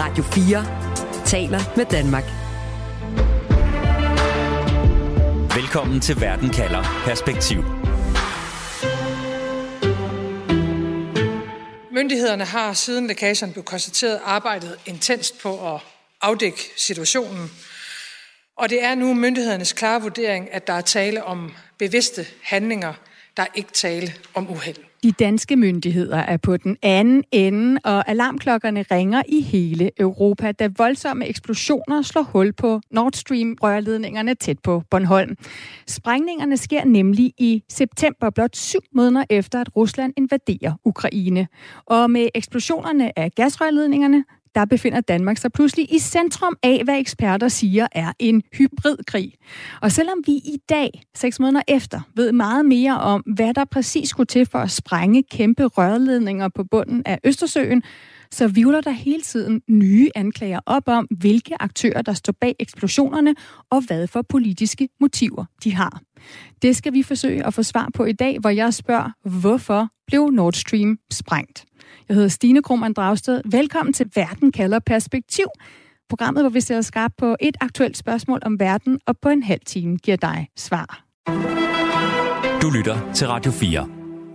Radio 4 taler med Danmark. Velkommen til Verden kalder Perspektiv. Myndighederne har siden lækagen blev konstateret arbejdet intenst på at afdække situationen. Og det er nu myndighedernes klare vurdering, at der er tale om bevidste handlinger, der er ikke tale om uheld. De danske myndigheder er på den anden ende, og alarmklokkerne ringer i hele Europa, da voldsomme eksplosioner slår hul på Nord Stream-rørledningerne tæt på Bornholm. Sprængningerne sker nemlig i september, blot syv måneder efter, at Rusland invaderer Ukraine. Og med eksplosionerne af gasrørledningerne, der befinder Danmark sig pludselig i centrum af, hvad eksperter siger er en hybridkrig. Og selvom vi i dag, seks måneder efter, ved meget mere om, hvad der præcis skulle til for at sprænge kæmpe rørledninger på bunden af Østersøen, så vivler der hele tiden nye anklager op om, hvilke aktører, der står bag eksplosionerne, og hvad for politiske motiver de har. Det skal vi forsøge at få svar på i dag, hvor jeg spørger, hvorfor blev Nord Stream sprængt? Jeg hedder Stine Krohmann Dragsted. Velkommen til Verden kalder perspektiv. Programmet, hvor vi stiller skarpt på et aktuelt spørgsmål om verden, og på en halv time giver dig svar. Du lytter til Radio 4.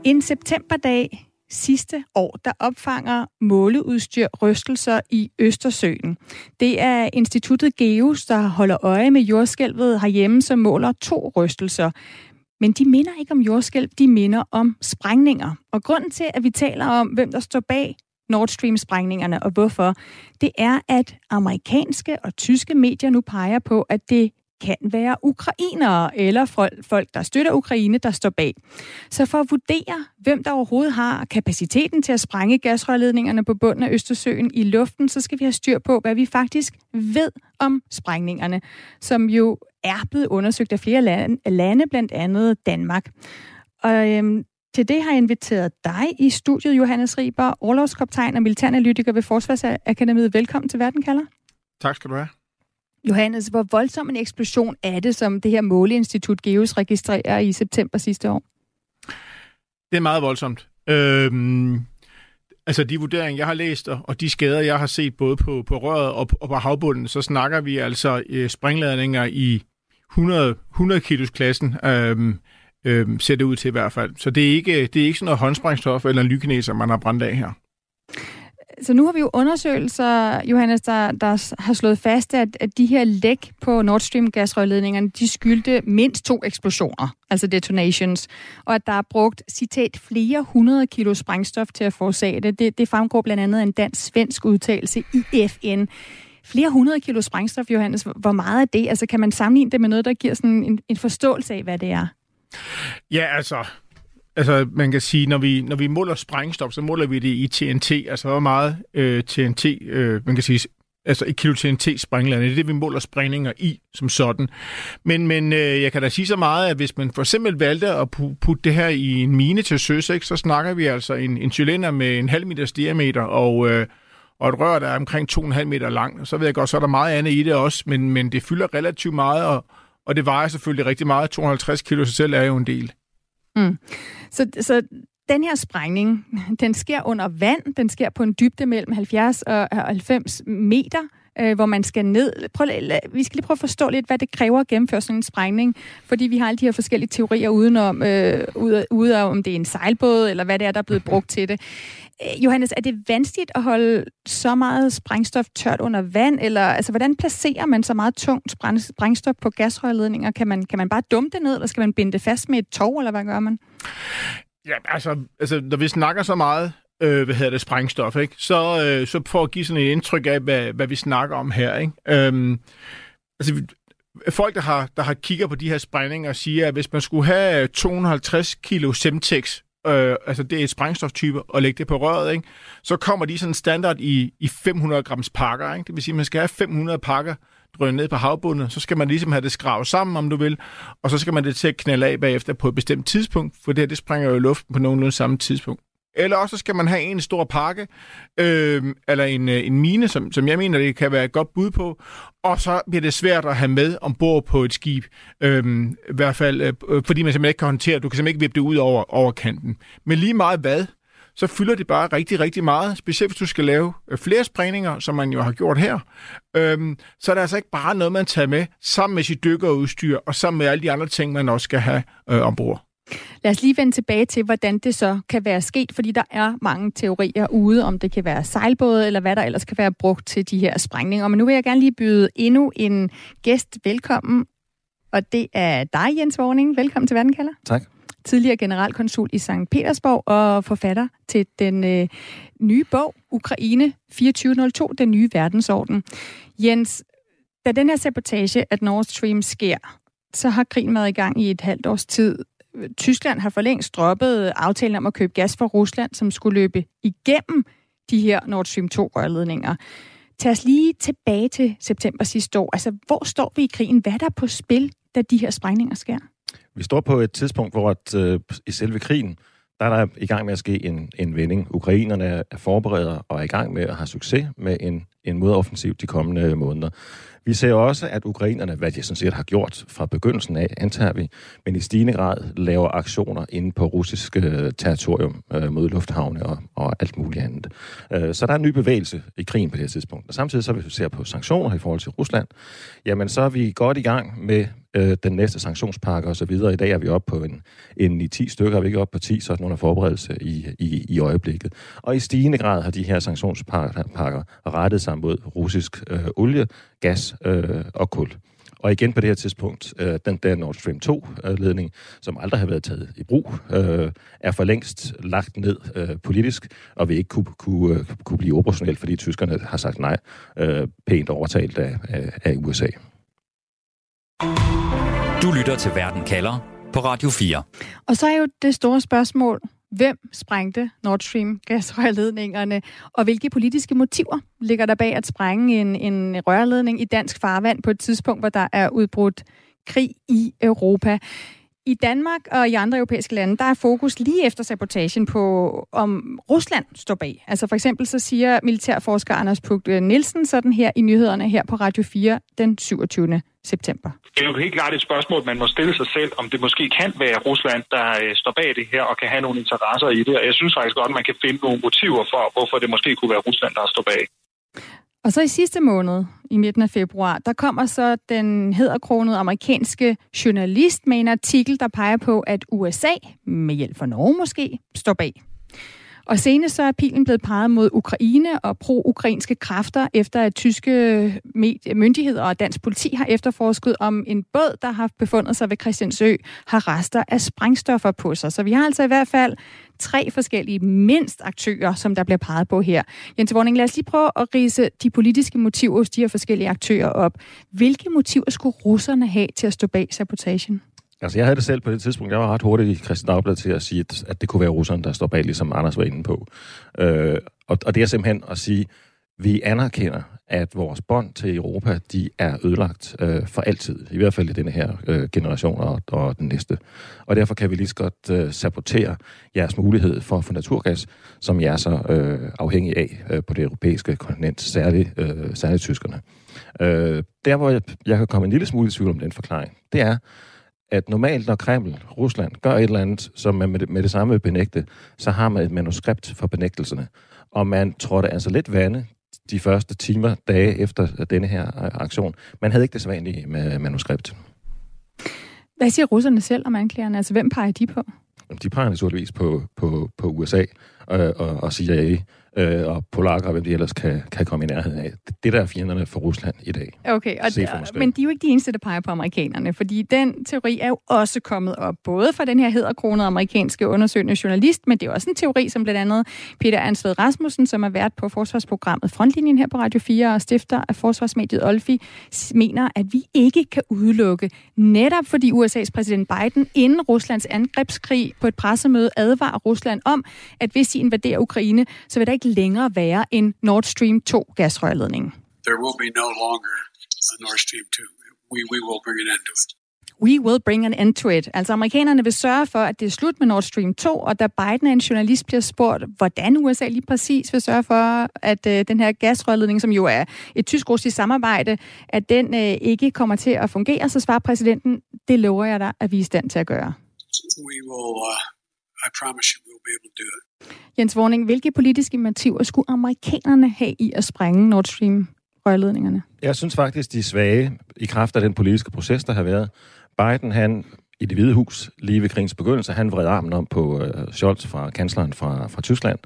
En septemberdag sidste år, der opfanger måleudstyr rystelser i Østersøen. Det er Instituttet Geos, der holder øje med jordskælvet herhjemme, som måler to rystelser. Men de minder ikke om jordskælv, de minder om sprængninger. Og grunden til, at vi taler om, hvem der står bag Nord Stream-sprængningerne og hvorfor, det er, at amerikanske og tyske medier nu peger på, at det kan være ukrainere eller folk, der støtter Ukraine, der står bag. Så for at vurdere, hvem der overhovedet har kapaciteten til at sprænge gasrørledningerne på bunden af Østersøen i luften, så skal vi have styr på, hvad vi faktisk ved om sprængningerne, som jo er blevet undersøgt af flere lande, lande blandt andet Danmark. Og øhm, til det har jeg inviteret dig i studiet, Johannes Riber, overlovskoptegn og militæranalytiker ved Forsvarsakademiet. Velkommen til Verden kalder. Tak skal du have. Johannes, hvor voldsom en eksplosion er det, som det her måleinstitut Geos registrerer i september sidste år? Det er meget voldsomt. Øhm, altså de vurderinger, jeg har læst, og de skader, jeg har set både på, på røret og, og på havbunden, så snakker vi altså øh, springladninger i 100, 100 kilos klassen, øhm, øhm, ser det ud til i hvert fald. Så det er ikke, det er ikke sådan noget håndsprængstof eller en lykineser, man har brændt af her. Så nu har vi jo undersøgelser, Johannes, der, der har slået fast, at, at de her læk på Nord Stream gasrørledningerne, de skyldte mindst to eksplosioner, altså detonations, og at der er brugt, citat, flere hundrede kilo sprængstof til at forårsage det. det. Det fremgår blandt andet af en dansk-svensk udtalelse i FN. Flere hundrede kilo sprængstof, Johannes, hvor meget er det? Altså kan man sammenligne det med noget, der giver sådan en, en forståelse af, hvad det er? Ja, altså, Altså, man kan sige, når vi, når vi måler sprængstof, så måler vi det i TNT, altså hvor meget øh, TNT, øh, man kan sige, altså et kilo TNT sprængladning. Det er det, vi måler sprængninger i som sådan. Men, men øh, jeg kan da sige så meget, at hvis man for eksempel valgte at putte det her i en mine til søs, ikke, så snakker vi altså en, en cylinder med en halv meters diameter og, øh, og et rør, der er omkring 2,5 meter lang. Så ved jeg godt, så er der meget andet i det også, men, men det fylder relativt meget, og, og det vejer selvfølgelig rigtig meget. 250 kilo sig selv er jo en del. Mm. Så, så den her sprængning, den sker under vand, den sker på en dybde mellem 70 og 90 meter, øh, hvor man skal ned. Prøv, vi skal lige prøve at forstå lidt, hvad det kræver at gennemføre sådan en sprængning, fordi vi har alle de her forskellige teorier udenom, øh, ude, ude af, om det er en sejlbåd, eller hvad det er, der er blevet brugt til det. Øh, Johannes, er det vanskeligt at holde så meget sprængstof tørt under vand, eller altså, hvordan placerer man så meget tungt sprængstof på gasrørledninger? Kan man, kan man bare dumme det ned, eller skal man binde det fast med et tog, eller hvad gør man? Ja, altså, altså når vi snakker så meget øh, hvad hedder det, sprængstof, ikke? Så, øh, så for at give sådan et indtryk af, hvad, hvad vi snakker om her, ikke? Øhm, altså, folk, der har, der har kigger på de her sprængninger, siger, at hvis man skulle have 250 kilo Semtex, øh, altså det er et sprængstoftype, og lægge det på røret, ikke? så kommer de sådan standard i, i 500 grams pakker. Ikke? Det vil sige, at man skal have 500 pakker drøne ned på havbunden, så skal man ligesom have det skravet sammen, om du vil, og så skal man det til at knalde af bagefter på et bestemt tidspunkt, for det her, det springer jo i luften på nogenlunde samme tidspunkt. Eller også skal man have en stor pakke, øh, eller en, øh, en mine, som, som jeg mener, det kan være et godt bud på. Og så bliver det svært at have med ombord på et skib. Øh, I hvert fald, øh, øh, fordi man simpelthen ikke kan håndtere Du kan simpelthen ikke vippe det ud over, over kanten. Men lige meget hvad, så fylder det bare rigtig, rigtig meget. Specielt hvis du skal lave øh, flere sprængninger, som man jo har gjort her. Øhm, så er det altså ikke bare noget, man tager med sammen med sit dykkerudstyr, og sammen med alle de andre ting, man også skal have øh, ombord. Lad os lige vende tilbage til, hvordan det så kan være sket, fordi der er mange teorier ude, om det kan være sejlbåde, eller hvad der ellers kan være brugt til de her sprængninger. Men nu vil jeg gerne lige byde endnu en gæst velkommen, og det er dig, Jens Vorning. Velkommen til Verdenkalder. Tak. Tidligere generalkonsul i St. Petersborg og forfatter til den øh, nye bog, Ukraine 2402, den nye verdensorden. Jens, da den her sabotage at Nord Stream sker, så har krigen været i gang i et halvt års tid. Tyskland har for længst droppet aftalen om at købe gas fra Rusland, som skulle løbe igennem de her Nord Stream 2-rørledninger. Tag os lige tilbage til september sidste år. Altså, hvor står vi i krigen? Hvad er der på spil, da de her sprængninger sker? Vi står på et tidspunkt, hvor at, øh, i selve krigen, der er der i gang med at ske en, en vending. Ukrainerne er forberedt og er i gang med at have succes med en, en modoffensiv de kommende øh, måneder. Vi ser også, at ukrainerne, hvad de sådan set har gjort fra begyndelsen af, antager vi, men i stigende grad laver aktioner inde på russisk øh, territorium øh, mod lufthavne og, og alt muligt andet. Øh, så der er en ny bevægelse i krigen på det her tidspunkt. Og samtidig så, hvis vi ser på sanktioner i forhold til Rusland, jamen så er vi godt i gang med øh, den næste sanktionspakke og så videre. I dag er vi oppe på en, en i 10 stykker, er vi ikke oppe på 10, så er nogle forberedelse i, i, i øjeblikket. Og i stigende grad har de her sanktionspakker rettet sig mod russisk øh, olie, gas øh, og kul. Og igen på det her tidspunkt, øh, den der Nord Stream 2-ledning, øh, som aldrig har været taget i brug, øh, er for længst lagt ned øh, politisk, og vil ikke kunne, kunne, øh, kunne blive operationelt, fordi tyskerne har sagt nej, øh, pænt overtalt af, af, af USA. Du lytter til Verden kalder på Radio 4. Og så er jo det store spørgsmål, hvem sprængte Nord Stream gasrørledningerne, og hvilke politiske motiver ligger der bag at sprænge en, en rørledning i dansk farvand på et tidspunkt, hvor der er udbrudt krig i Europa. I Danmark og i andre europæiske lande, der er fokus lige efter sabotagen på, om Rusland står bag. Altså for eksempel så siger militærforsker Anders Pugt Nielsen sådan her i nyhederne her på Radio 4 den 27 september. Det er jo helt klart et spørgsmål, man må stille sig selv, om det måske kan være Rusland, der øh, står bag det her og kan have nogle interesser i det. Og jeg synes faktisk godt, at man kan finde nogle motiver for, hvorfor det måske kunne være Rusland, der står bag. Og så i sidste måned, i midten af februar, der kommer så den hedderkronede amerikanske journalist med en artikel, der peger på, at USA, med hjælp fra Norge måske, står bag. Og senest så er pilen blevet peget mod Ukraine og pro-ukrainske kræfter, efter at tyske øh, myndigheder og dansk politi har efterforsket om en båd, der har befundet sig ved Christiansø, har rester af sprængstoffer på sig. Så vi har altså i hvert fald tre forskellige mindst aktører, som der bliver peget på her. Jens Vorning, lad os lige prøve at rise de politiske motiver hos de her forskellige aktører op. Hvilke motiver skulle russerne have til at stå bag sabotagen? Altså, jeg havde det selv på det tidspunkt. Jeg var ret hurtigt i Christian Dagblad til at sige, at, at det kunne være russerne, der står bag, ligesom Anders var inde på. Øh, og, og det er simpelthen at sige, vi anerkender, at vores bånd til Europa, de er ødelagt øh, for altid. I hvert fald i denne her øh, generation og, og den næste. Og derfor kan vi lige så godt øh, sabotere jeres mulighed for at få naturgas, som jeg er så øh, afhængig af øh, på det europæiske kontinent, særligt, øh, særligt tyskerne. Øh, der, hvor jeg, jeg kan komme en lille smule i tvivl om den forklaring, det er, at normalt, når Kreml, Rusland, gør et eller andet, som man med det, med det samme vil benægte, så har man et manuskript for benægtelserne. Og man tror det altså lidt vande de første timer, dage efter denne her aktion. Man havde ikke det sædvanlige med manuskript. Hvad siger russerne selv om anklagerne? Altså, hvem peger de på? De peger naturligvis på, på, på USA og, og, og CIA øh, og polakker, hvem de ellers kan, kan komme i nærheden af. Det der er fjenderne for Rusland i dag. Okay, og det, men de er jo ikke de eneste, der peger på amerikanerne, fordi den teori er jo også kommet op, både fra den her hedderkronede amerikanske undersøgende journalist, men det er også en teori, som blandt andet Peter Ansved Rasmussen, som er vært på forsvarsprogrammet Frontlinjen her på Radio 4 og stifter af forsvarsmediet Olfi, mener, at vi ikke kan udelukke, netop fordi USA's præsident Biden inden Ruslands angrebskrig på et pressemøde advarer Rusland om, at hvis de invaderer Ukraine, så vil der ikke ikke længere være en Nord Stream 2 gasrørledning. There will be no longer a Nord Stream 2. We, we will bring an end to it. We will bring an end to it. Altså amerikanerne vil sørge for, at det er slut med Nord Stream 2, og da Biden en journalist bliver spurgt, hvordan USA lige præcis vil sørge for, at øh, den her gasrørledning, som jo er et tysk-russisk samarbejde, at den øh, ikke kommer til at fungere, så svarer præsidenten, det lover jeg dig, at vi er i stand til at gøre. We will, uh, I promise you, we'll be able to do it. Jens Warning, hvilke politiske motiver skulle amerikanerne have i at sprænge Nord Stream rørledningerne? Jeg synes faktisk, de er svage i kraft af den politiske proces, der har været. Biden, han i det hvide hus, lige ved krigens begyndelse, han vred armen om på uh, Scholz fra kansleren fra, fra Tyskland,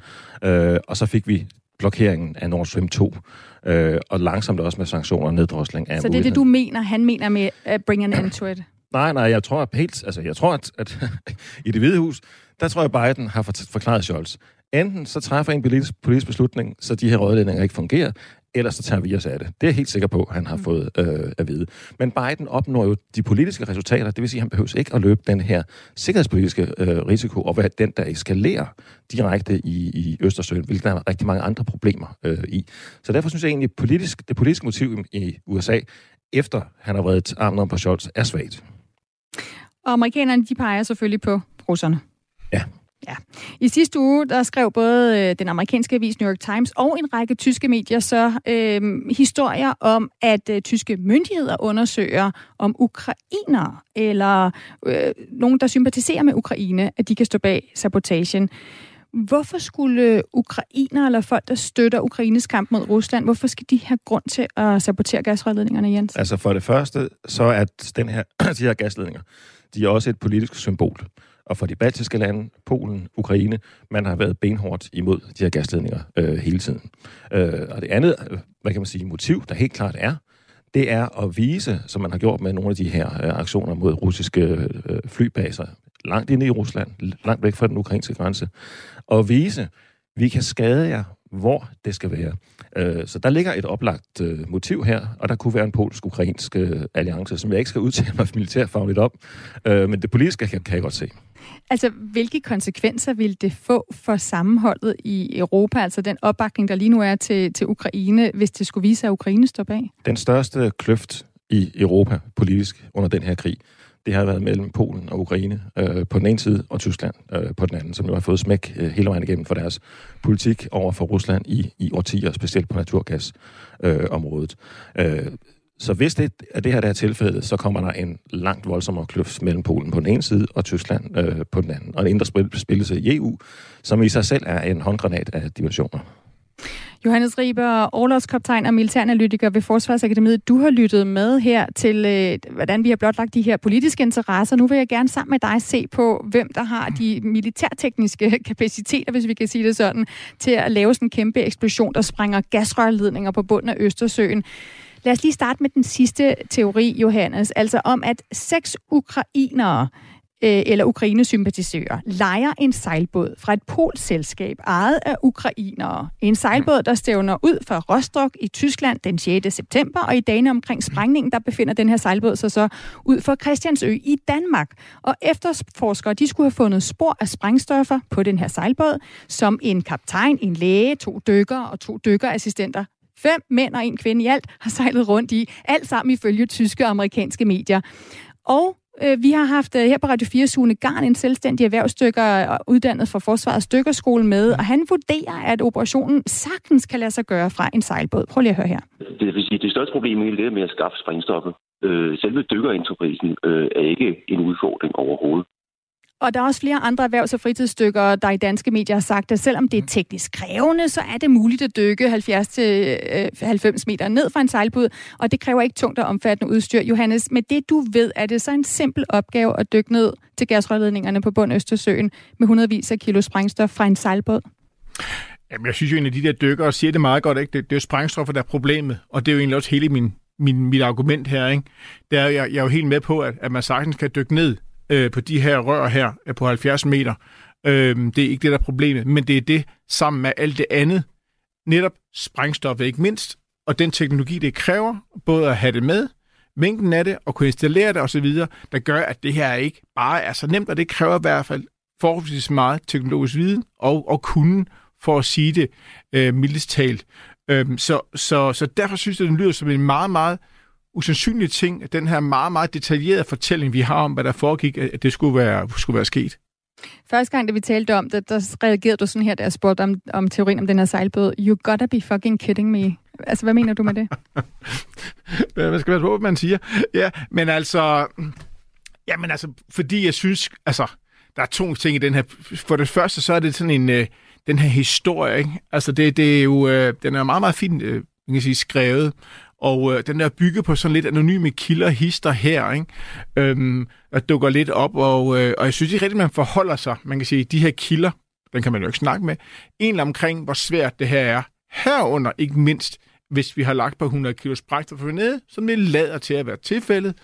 uh, og så fik vi blokeringen af Nord Stream 2, uh, og langsomt også med sanktioner og neddrosling af Så det er det, du mener, han mener med uh, bring an end to it? Nej, nej, jeg tror helt, altså jeg tror, at, at i det hvide hus, der tror jeg, Biden har forklaret Scholz. Enten så træffer en politisk, politisk beslutning, så de her rådledninger ikke fungerer, ellers så tager vi os af det. Det er jeg helt sikker på, at han har mm. fået øh, at vide. Men Biden opnår jo de politiske resultater, det vil sige, at han behøver ikke at løbe den her sikkerhedspolitiske øh, risiko, og være den, der eskalerer direkte i, i Østersøen, hvilket der er rigtig mange andre problemer øh, i. Så derfor synes jeg egentlig, politisk, det politiske motiv i USA, efter han har vredet armen om på Scholz, er svagt. Og amerikanerne, de peger selvfølgelig på russerne. Ja. Ja. I sidste uge, der skrev både øh, den amerikanske avis New York Times og en række tyske medier så øh, historier om, at øh, tyske myndigheder undersøger, om ukrainer eller øh, nogen, der sympatiserer med Ukraine, at de kan stå bag sabotagen. Hvorfor skulle ukrainer eller folk, der støtter Ukraines kamp mod Rusland, hvorfor skal de have grund til at sabotere gasrørledningerne, Jens? Altså for det første, så er den her, de her gasledninger, de er også et politisk symbol og for de baltiske lande, Polen, Ukraine, man har været benhårdt imod de her gasledninger øh, hele tiden. Øh, og det andet, øh, hvad kan man sige, motiv, der helt klart er, det er at vise, som man har gjort med nogle af de her øh, aktioner mod russiske øh, flybaser, langt inde i Rusland, langt væk fra den ukrainske grænse, og vise, vi kan skade jer, hvor det skal være. Øh, så der ligger et oplagt øh, motiv her, og der kunne være en polsk-ukrainsk øh, alliance, som jeg ikke skal udtale mig militærfagligt om, men det politiske kan, kan jeg godt se. Altså, hvilke konsekvenser vil det få for sammenholdet i Europa, altså den opbakning, der lige nu er til, til Ukraine, hvis det skulle vise sig, at Ukraine står bag? Den største kløft i Europa politisk under den her krig, det har været mellem Polen og Ukraine øh, på den ene side, og Tyskland øh, på den anden, som jo har fået smæk øh, hele vejen igennem for deres politik over for Rusland i, i årtier, specielt på naturgasområdet. Øh, øh, så hvis det er det her, der er tilfældet, så kommer der en langt voldsommere kløft mellem Polen på den ene side og Tyskland øh, på den anden. Og en indre spillelse i EU, som i sig selv er en håndgranat af dimensioner. Johannes Riber, overlovskaptajn og militæranalytiker ved Forsvarsakademiet. Du har lyttet med her til, øh, hvordan vi har blotlagt de her politiske interesser. Nu vil jeg gerne sammen med dig se på, hvem der har de militærtekniske kapaciteter, hvis vi kan sige det sådan, til at lave sådan en kæmpe eksplosion, der sprænger gasrørledninger på bunden af Østersøen. Lad os lige starte med den sidste teori, Johannes, altså om, at seks ukrainere Øh, eller Ukraine-sympatisører leger en sejlbåd fra et polselskab ejet af ukrainere. En sejlbåd, der stævner ud fra Rostock i Tyskland den 6. september, og i dagene omkring sprængningen, der befinder den her sejlbåd sig så ud for Christiansø i Danmark. Og efterforskere, de skulle have fundet spor af sprængstoffer på den her sejlbåd, som en kaptajn, en læge, to dykker og to dykkerassistenter Fem mænd og en kvinde i alt har sejlet rundt i, alt sammen ifølge tyske og amerikanske medier. Og Øh, vi har haft øh, her på Radio 4 Sune Garn, en selvstændig erhvervsstykker øh, uddannet fra Forsvarets Dykkerskole med, og han vurderer, at operationen sagtens kan lade sig gøre fra en sejlbåd. Prøv lige at høre her. Det vil sige, det største problem er det med at skaffe springstoffet. Selve dykkerentreprisen er ikke en udfordring overhovedet. Og der er også flere andre erhvervs- og fritidsstykker, der i danske medier har sagt, at selvom det er teknisk krævende, så er det muligt at dykke 70-90 meter ned fra en sejlbud, og det kræver ikke tungt og omfattende udstyr. Johannes, med det du ved, er det så en simpel opgave at dykke ned til gasrørledningerne på bund Østersøen med hundredvis af kilo sprængstof fra en sejlbåd? Jamen, jeg synes jo, en af de der dykkere siger det meget godt, ikke? Det, det er jo sprængstoffer, der er problemet, og det er jo egentlig også hele min, min, mit argument her, ikke? Det er, jeg, jeg er jo helt med på, at, at man sagtens kan dykke ned øh, på de her rør her øh, på 70 meter. Øh, det er ikke det, der er problemet, men det er det sammen med alt det andet. Netop sprængstoffet ikke mindst, og den teknologi, det kræver, både at have det med, mængden af det, og kunne installere det osv., der gør, at det her ikke bare er så nemt, og det kræver i hvert fald forholdsvis meget teknologisk viden og, og kunden for at sige det øh, mildest talt. Øhm, så, så, så derfor synes jeg, det lyder som en meget, meget usandsynlige ting, at den her meget, meget detaljerede fortælling, vi har om, hvad der foregik, at det skulle være, skulle være sket. Første gang, da vi talte om det, der reagerede du sådan her, da jeg spurgte om, om teorien om den her sejlbåd. You gotta be fucking kidding me. Altså, hvad mener du med det? hvad skal man på, man siger? Ja, men altså... Jamen altså, fordi jeg synes, altså, der er to ting i den her. For det første, så er det sådan en, øh, den her historie, ikke? Altså, det, det er jo, øh, den er meget, meget fint, øh, man kan sige, skrevet, og øh, den er bygget på sådan lidt anonyme kilder, hister her, ikke? Øhm, og dukker lidt op, og, øh, og jeg synes ikke rigtigt, man forholder sig, man kan sige, de her kilder, den kan man jo ikke snakke med, egentlig omkring, hvor svært det her er. Herunder ikke mindst, hvis vi har lagt på 100 kg for nede, som det lader til at være tilfældet,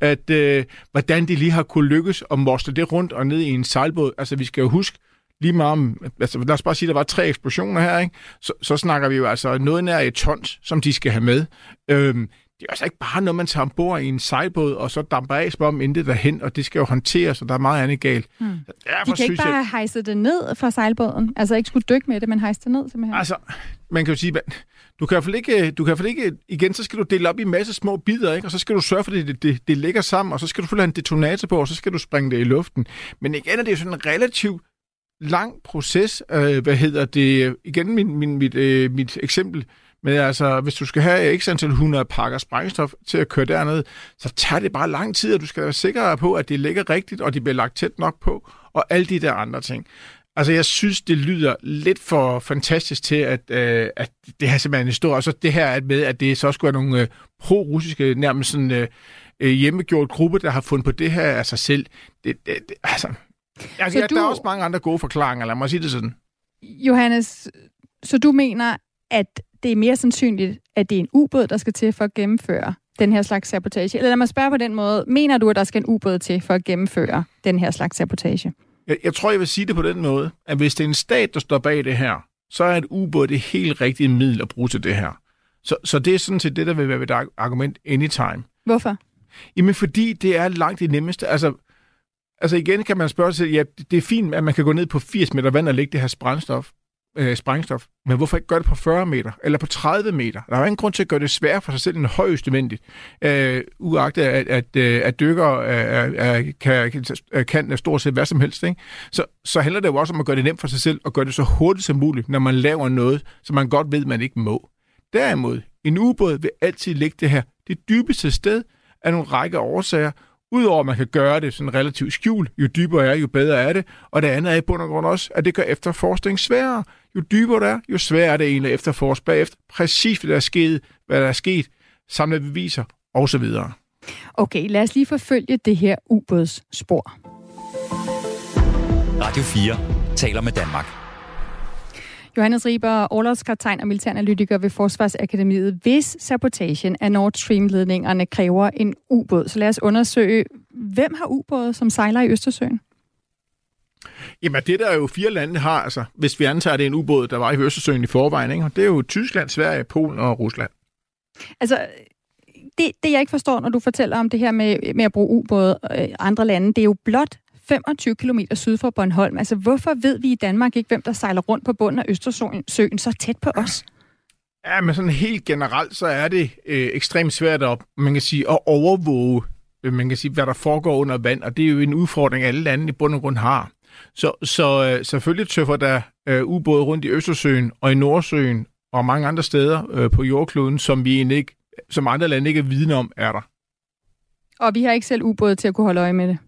at øh, hvordan de lige har kunne lykkes at mosle det rundt og ned i en sejlbåd. Altså, vi skal jo huske, lige meget om, altså lad os bare sige, der var tre eksplosioner her, ikke? Så, så snakker vi jo altså noget nær et tons, som de skal have med. Øhm, det er altså ikke bare noget, man tager ombord i en sejlbåd, og så damper af, om intet derhen, og det skal jo håndteres, og der er meget andet galt. Hmm. De kan ikke bare jeg... hejse det ned fra sejlbåden? Altså ikke skulle dykke med det, men hejse det ned simpelthen? Altså, man kan jo sige, du kan i hvert fald ikke, du kan i ikke, igen, så skal du dele op i en masse små bidder, ikke? og så skal du sørge for, at det, det, det ligger sammen, og så skal du have en detonator på, og så skal du springe det i luften. Men igen er det jo sådan en relativt lang proces. Øh, hvad hedder det? Igen min, min, mit, øh, mit eksempel men altså, hvis du skal have x antal 100 pakker sprængstof til at køre derned, så tager det bare lang tid, og du skal være sikker på, at det ligger rigtigt, og det bliver lagt tæt nok på, og alle de der andre ting. Altså, jeg synes, det lyder lidt for fantastisk til, at, øh, at det her simpelthen er stor. Og så det her med, at det så skulle være nogle øh, pro-russiske, nærmest sådan øh, øh, hjemmegjort gruppe, der har fundet på det her af sig selv. Det, det, det, altså, altså ja, du... der er også mange andre gode forklaringer, lad mig sige det sådan. Johannes, så du mener, at det er mere sandsynligt, at det er en ubåd, der skal til for at gennemføre den her slags sabotage? Eller lad mig spørge på den måde. Mener du, at der skal en ubåd til for at gennemføre den her slags sabotage? Jeg, jeg tror, jeg vil sige det på den måde, at hvis det er en stat, der står bag det her, så er et ubåd det helt rigtige middel at bruge til det her. Så, så det er sådan set det, der vil være et argument anytime. Hvorfor? Jamen, fordi det er langt det nemmeste. Altså, altså igen kan man spørge sig, ja, det er fint, at man kan gå ned på 80 meter vand og lægge det her sprængstof, øh, sprængstof. Men hvorfor ikke gøre det på 40 meter eller på 30 meter? Der er jo ingen grund til at gøre det svært for sig selv end højst nødvendigt. Øh, uagtet at, at, øh, at dykker øh, øh, øh kan, kan, kan stort set hvad som helst. Ikke? Så, så handler det jo også om at gøre det nemt for sig selv og gøre det så hurtigt som muligt, når man laver noget, som man godt ved, man ikke må. Derimod, en ubåd vil altid ligge det her det dybeste sted af nogle række årsager, Udover at man kan gøre det sådan relativt skjult, jo dybere er, jo bedre er det. Og det andet er i bund og grund også, at det gør efterforskning sværere. Jo dybere det er, jo sværere er det egentlig at efterforske bagefter. Præcis hvad der er sket, hvad der er sket, samle beviser osv. Okay, lad os lige forfølge det her ubådsspor. Radio 4 taler med Danmark. Johannes Riber, overlovskaptajn og militæranalytiker ved Forsvarsakademiet. Hvis sabotagen af Nord Stream-ledningerne kræver en ubåd, så lad os undersøge, hvem har ubåde, som sejler i Østersøen? Jamen, det der jo fire lande har, altså, hvis vi antager, at det er en ubåd, der var i Østersøen i forvejen, ikke? det er jo Tyskland, Sverige, Polen og Rusland. Altså, det, det jeg ikke forstår, når du fortæller om det her med, med at bruge ubåde øh, andre lande, det er jo blot 25 km syd for Bornholm. Altså, hvorfor ved vi i Danmark ikke, hvem der sejler rundt på bunden af Østersøen så tæt på os? Ja, men sådan helt generelt, så er det øh, ekstremt svært at, man kan sige, at overvåge, øh, man kan sige, hvad der foregår under vand, og det er jo en udfordring, alle lande i bund og grund har. Så, så øh, selvfølgelig tøffer der øh, ubåde rundt i Østersøen og i Nordsøen og mange andre steder øh, på jordkloden, som vi ikke, som andre lande ikke er vidne om, er der. Og vi har ikke selv ubåde til at kunne holde øje med det?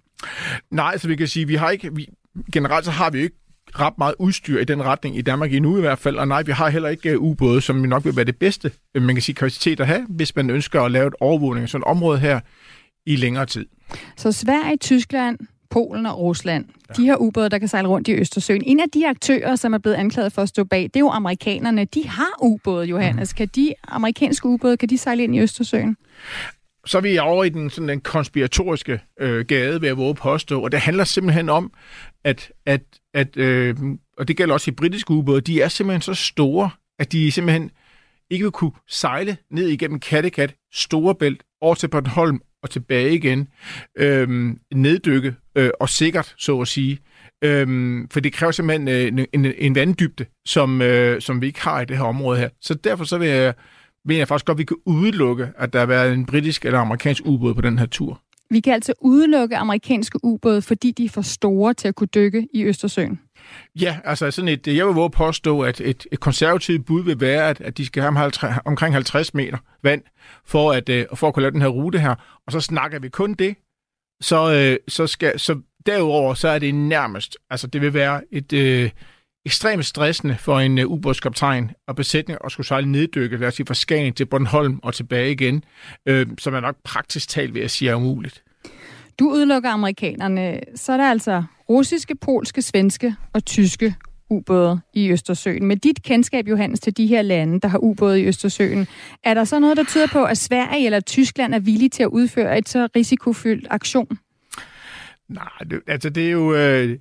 Nej, så vi kan sige, vi har ikke, vi, generelt så har vi ikke ret meget udstyr i den retning i Danmark endnu i hvert fald, og nej, vi har heller ikke uh, ubåde, som nok vil være det bedste, øh, man kan sige, kapacitet at have, hvis man ønsker at lave et overvågning af sådan et område her i længere tid. Så Sverige, Tyskland, Polen og Rusland, ja. de har ubåde, der kan sejle rundt i Østersøen. En af de aktører, som er blevet anklaget for at stå bag, det er jo amerikanerne. De har ubåde, Johannes. Mm. Kan de amerikanske ubåde, kan de sejle ind i Østersøen? Så er vi over i den, sådan, den konspiratoriske øh, gade, ved at våge påstå, og det handler simpelthen om, at, at, at øh, og det gælder også i britiske ubåde, de er simpelthen så store, at de simpelthen ikke vil kunne sejle ned igennem Kattegat, Storebælt, over til Bornholm og tilbage igen, øh, neddykke øh, og sikkert, så at sige. Øhm, for det kræver simpelthen øh, en, en, en vanddybde, som, øh, som vi ikke har i det her område her. Så derfor så vil jeg mener jeg faktisk godt, at vi kan udelukke, at der har været en britisk eller amerikansk ubåd på den her tur. Vi kan altså udelukke amerikanske ubåde, fordi de er for store til at kunne dykke i Østersøen. Ja, altså sådan et, jeg vil våge påstå, at et, et konservativt bud vil være, at, at de skal have 50, omkring 50 meter vand for at, uh, for at kunne lave den her rute her. Og så snakker vi kun det, så, uh, så, skal, så derudover så er det nærmest, altså det vil være et, uh, ekstremt stressende for en uh, ubådskaptajn og besætning at skulle sejle neddykke, lad os sige, fra Skagen til Bornholm og tilbage igen, øh, som er nok praktisk talt ved at sige er umuligt. Du udelukker amerikanerne, så er der altså russiske, polske, svenske og tyske ubåde i Østersøen. Med dit kendskab, Johannes, til de her lande, der har ubåde i Østersøen, er der så noget, der tyder på, at Sverige eller Tyskland er villige til at udføre et så risikofyldt aktion? Nej, det, altså det er jo... Øh,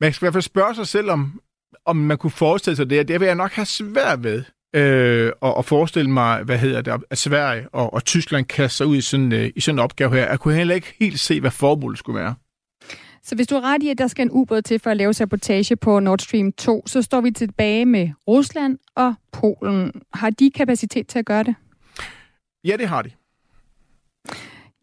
man skal i hvert fald spørge sig selv, om, om man kunne forestille sig det. Det vil jeg nok have svært ved øh, at, at forestille mig, hvad hedder det, at Sverige og, og Tyskland kaster sig ud i sådan, øh, i sådan en opgave her. Jeg kunne heller ikke helt se, hvad formålet skulle være. Så hvis du er ret i, at der skal en ubåd til for at lave sabotage på Nord Stream 2, så står vi tilbage med Rusland og Polen. Har de kapacitet til at gøre det? Ja, det har de.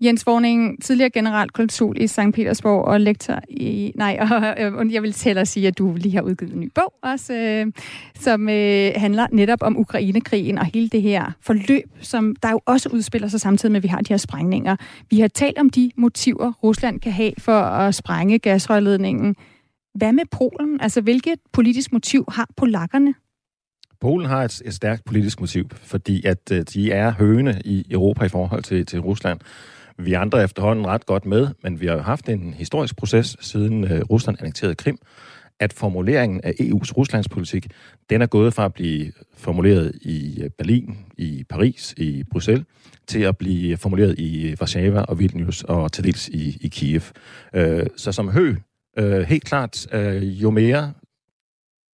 Jens Vorning, tidligere generalkonsul i St. Petersborg og lektor i... Nej, og, øh, og jeg vil til sige, at du lige har udgivet en ny bog også, øh, som øh, handler netop om Ukrainekrigen og hele det her forløb, som der jo også udspiller sig samtidig med, at vi har de her sprængninger. Vi har talt om de motiver, Rusland kan have for at sprænge gasrørledningen. Hvad med Polen? Altså, hvilket politisk motiv har polakkerne? Polen har et, et stærkt politisk motiv, fordi at øh, de er høne i Europa i forhold til, til Rusland. Vi andre efterhånden ret godt med, men vi har haft en historisk proces, siden øh, Rusland annekterede Krim, at formuleringen af EU's Ruslandspolitik, den er gået fra at blive formuleret i øh, Berlin, i Paris, i Bruxelles, til at blive formuleret i øh, Warszawa og Vilnius og til dels i, i Kiev. Øh, så som hø, øh, helt klart, øh, jo mere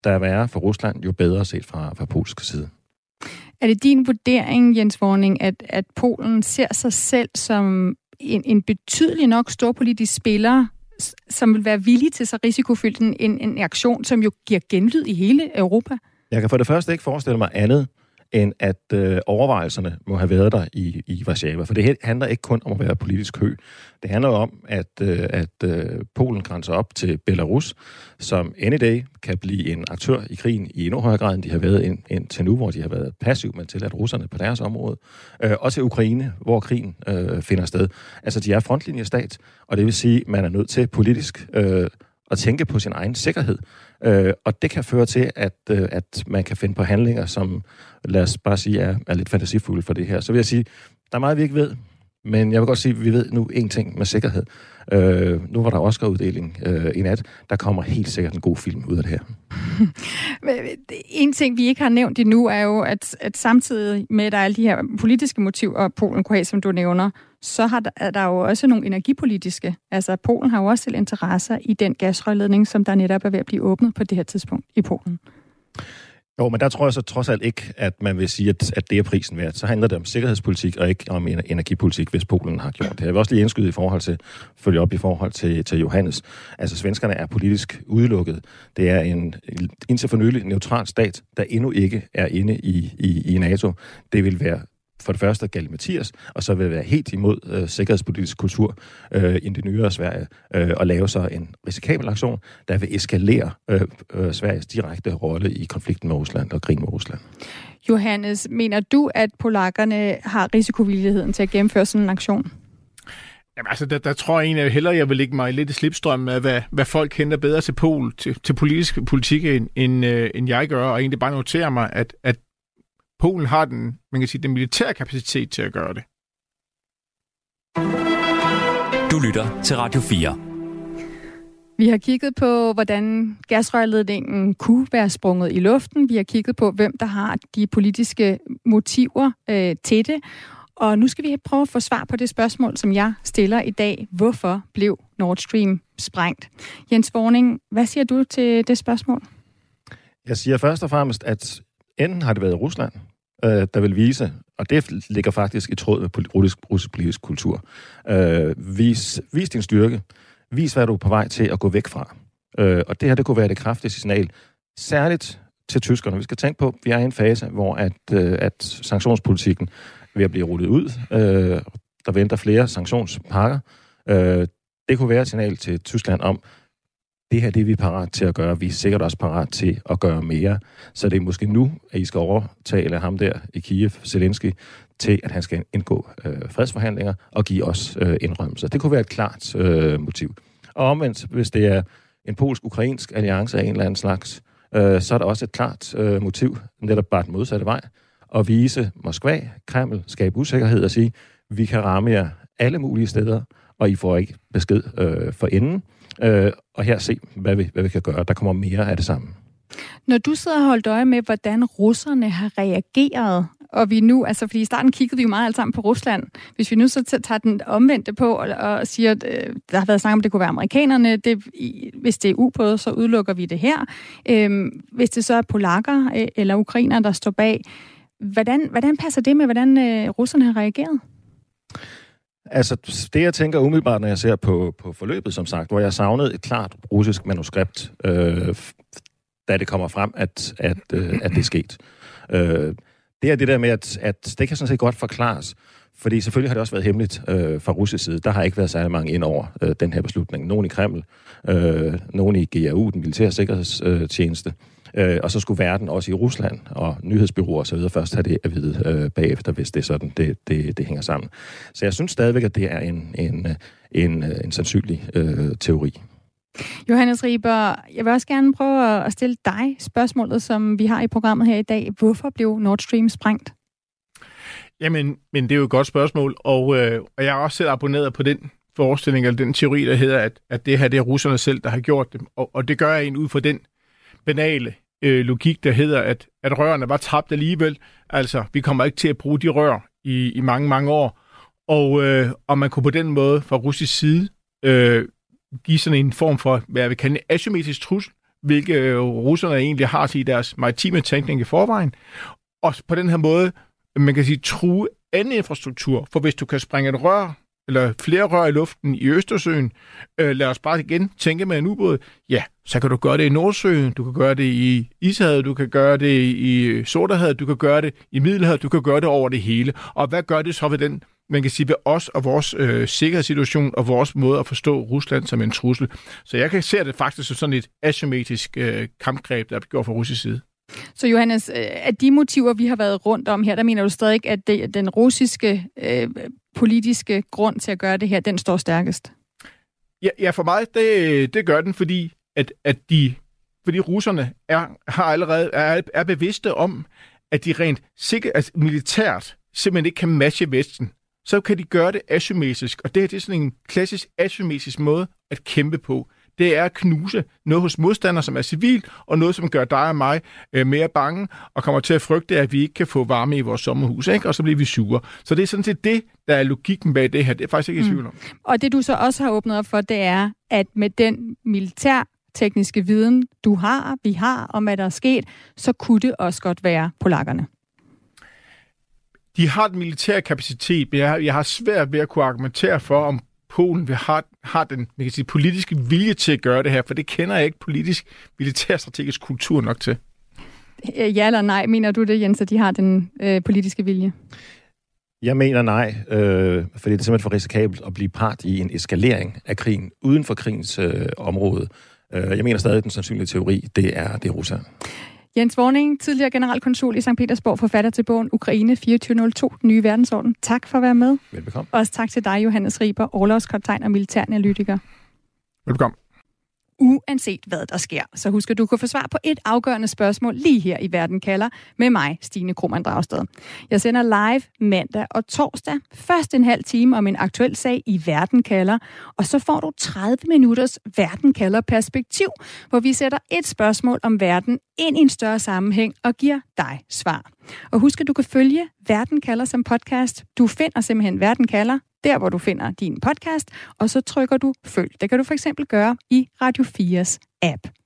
der er for Rusland, jo bedre set fra, fra polsk side. Er det din vurdering, Jens Vorning, at, at Polen ser sig selv som en, en betydelig nok storpolitisk spiller, som vil være villig til så risikofyldt en, en, en aktion, som jo giver genlyd i hele Europa? Jeg kan for det første ikke forestille mig andet, end at øh, overvejelserne må have været der i, i Warszawa. For det handler ikke kun om at være politisk hø. Det handler om, at, øh, at øh, Polen grænser op til Belarus, som any day kan blive en aktør i krigen i endnu højere grad, end de har været ind, ind til nu, hvor de har været passiv, men til at russerne på deres område. Øh, også i Ukraine, hvor krigen øh, finder sted. Altså, de er frontlinjestat, og det vil sige, at man er nødt til politisk øh, at tænke på sin egen sikkerhed. Øh, og det kan føre til, at, øh, at man kan finde på handlinger, som, lad os bare sige, er, er lidt fantasifulde for det her. Så vil jeg sige, der er meget, vi ikke ved, men jeg vil godt sige, at vi ved nu én ting med sikkerhed. Øh, nu var der Oscar-uddeling øh, i nat. Der kommer helt sikkert en god film ud af det her. Øh, en ting, vi ikke har nævnt endnu, er jo, at, at samtidig med, at der er alle de her politiske motiver, Polen kunne have, som du nævner, så har der, er der jo også nogle energipolitiske. Altså, Polen har jo også selv interesser i den gasrørledning, som der netop er ved at blive åbnet på det her tidspunkt i Polen. Jo, men der tror jeg så trods alt ikke, at man vil sige, at, at det er prisen værd. Så handler det om sikkerhedspolitik og ikke om energipolitik, hvis Polen har gjort det. Jeg vil også lige indskyde i forhold til, følge op i forhold til, til Johannes. Altså, svenskerne er politisk udelukket. Det er en indtil for nylig neutral stat, der endnu ikke er inde i, i, i NATO. Det vil være for det første Galle Mathias, og så vil være helt imod øh, sikkerhedspolitisk kultur øh, i det nyere Sverige, øh, og lave så en risikabel aktion, der vil eskalere øh, øh, Sveriges direkte rolle i konflikten med Rusland og krigen med Rusland. Johannes, mener du, at polakkerne har risikovilligheden til at gennemføre sådan en aktion? Jamen altså, der, der tror jeg egentlig hellere, jeg vil lægge mig lidt i slipstrømmen af, hvad, hvad folk kender bedre til Pol, til, til politisk politik, end, end, øh, end jeg gør, og egentlig bare notere mig, at, at Polen har den, man kan sige, den militære kapacitet til at gøre det. Du lytter til Radio 4. Vi har kigget på, hvordan gasrørledningen kunne være sprunget i luften. Vi har kigget på, hvem der har de politiske motiver øh, til det. Og nu skal vi prøve at få svar på det spørgsmål, som jeg stiller i dag. Hvorfor blev Nord Stream sprængt? Jens Vorning, hvad siger du til det spørgsmål? Jeg siger først og fremmest, at enten har det været Rusland, øh, der vil vise, og det ligger faktisk i tråd med russisk, russisk politisk kultur, øh, vis, vis din styrke, vis hvad du er på vej til at gå væk fra. Øh, og det her, det kunne være det kraftige signal, særligt til tyskerne. Vi skal tænke på, at vi er i en fase, hvor at, øh, at sanktionspolitikken er ved at blive rullet ud. Øh, der venter flere sanktionspakker. Øh, det kunne være et signal til Tyskland om, det her det er vi parat til at gøre. Vi er sikkert også parat til at gøre mere. Så det er måske nu, at I skal overtale ham der i Kiev, Zelensky, til at han skal indgå øh, fredsforhandlinger og give os øh, indrømmelser. Det kunne være et klart øh, motiv. Og omvendt, hvis det er en polsk-ukrainsk alliance af en eller anden slags, øh, så er der også et klart øh, motiv, netop bare den modsatte vej, at vise Moskva, Kreml, skabe usikkerhed og sige, vi kan ramme jer alle mulige steder, og I får ikke besked øh, for inden. Øh, og her se, hvad vi, hvad vi kan gøre. Der kommer mere af det samme. Når du sidder og holdt øje med, hvordan russerne har reageret, og vi nu, altså fordi i starten kiggede vi jo meget alt sammen på Rusland, hvis vi nu så tager den omvendte på og, og siger, at øh, der har været snak om, at det kunne være amerikanerne, det, i, hvis det er ubåde, så udelukker vi det her. Øh, hvis det så er polakker øh, eller ukrainer, der står bag, hvordan, hvordan passer det med, hvordan øh, russerne har reageret? Altså, det jeg tænker umiddelbart, når jeg ser på, på forløbet, som sagt, hvor jeg savnede et klart russisk manuskript, øh, da det kommer frem, at, at, øh, at det er sket. Øh, det er det der med, at, at det kan sådan set godt forklares, fordi selvfølgelig har det også været hemmeligt øh, fra russisk side. Der har ikke været særlig mange ind over øh, den her beslutning. Nogen i Kreml, øh, nogen i GRU, den militære sikkerhedstjeneste, øh, og så skulle verden også i Rusland og nyhedsbyråer osv. først have det at vide øh, bagefter, hvis det er sådan, det, det, det hænger sammen. Så jeg synes stadigvæk, at det er en, en, en, en sandsynlig øh, teori. Johannes Riber, jeg vil også gerne prøve at stille dig spørgsmålet, som vi har i programmet her i dag. Hvorfor blev Nord Stream sprængt? Jamen, men det er jo et godt spørgsmål, og, øh, og jeg er også selv abonneret på den forestilling, eller den teori, der hedder, at, at det her det er russerne selv, der har gjort det. Og, og det gør jeg en ud fra den banale øh, logik, der hedder, at, at rørene var tabt alligevel. Altså, vi kommer ikke til at bruge de rør i, i mange, mange år. Og, øh, og man kunne på den måde fra russisk side øh, give sådan en form for, hvad jeg vil kalde en asymmetrisk trussel, hvilket øh, russerne egentlig har i deres maritime tænkning i forvejen. Og på den her måde, man kan sige, true anden infrastruktur. For hvis du kan springe et rør eller flere rør i luften i Østersøen, øh, lad os bare igen tænke med en ubåd, ja, så kan du gøre det i Nordsøen, du kan gøre det i Ishavet, du kan gøre det i Sortehavet, du kan gøre det i Middelhavet, du kan gøre det over det hele. Og hvad gør det så ved den man kan sige, ved os og vores øh, sikkerhedssituation og vores måde at forstå Rusland som en trussel. Så jeg kan se det faktisk som sådan et asymmetrisk øh, kampgreb, der er gjort fra russisk side. Så Johannes, øh, af de motiver, vi har været rundt om her, der mener du stadig, at det, den russiske øh, politiske grund til at gøre det her, den står stærkest? Ja, ja for mig, det, det gør den, fordi at, at de, fordi russerne er, har allerede, er, er bevidste om, at de rent sikker, altså militært simpelthen ikke kan matche Vesten så kan de gøre det asymmetrisk. Og det her det er sådan en klassisk asymmetrisk måde at kæmpe på. Det er at knuse noget hos modstander, som er civil, og noget, som gør dig og mig øh, mere bange, og kommer til at frygte, at vi ikke kan få varme i vores sommerhus, ikke? og så bliver vi sure. Så det er sådan set det, der er logikken bag det her. Det er faktisk ikke i mm. tvivl om. Mm. Og det, du så også har åbnet op for, det er, at med den militær tekniske viden, du har, vi har om, hvad der er sket, så kunne det også godt være polakkerne de har den militære kapacitet, men jeg, jeg har svært ved at kunne argumentere for, om Polen vil har, har den man kan sige, politiske vilje til at gøre det her, for det kender jeg ikke politisk militærstrategisk kultur nok til. Øh, ja eller nej, mener du det, Jens, at de har den øh, politiske vilje? Jeg mener nej, øh, fordi det er simpelthen for risikabelt at blive part i en eskalering af krigen uden for krigens øh, område. Øh, jeg mener stadig, at den sandsynlige teori, det er, det er Rusland. Jens Vorning, tidligere generalkonsul i St. Petersborg, forfatter til bogen Ukraine 2402, den nye verdensorden. Tak for at være med. Velbekomme. Også tak til dig, Johannes Riber, overlovskaptajn og militæranalytiker. Velbekomme. Uanset hvad der sker, så husk at du kan få svar på et afgørende spørgsmål lige her i Verden kalder med mig, Stine Krohmann Dragsted. Jeg sender live mandag og torsdag, først en halv time om en aktuel sag i Verden kalder, og så får du 30 minutters Verden kalder perspektiv, hvor vi sætter et spørgsmål om verden ind i en større sammenhæng og giver dig svar. Og husk at du kan følge Verden kalder som podcast. Du finder simpelthen Verden kalder der hvor du finder din podcast, og så trykker du følg. Det kan du for eksempel gøre i Radio 4's app.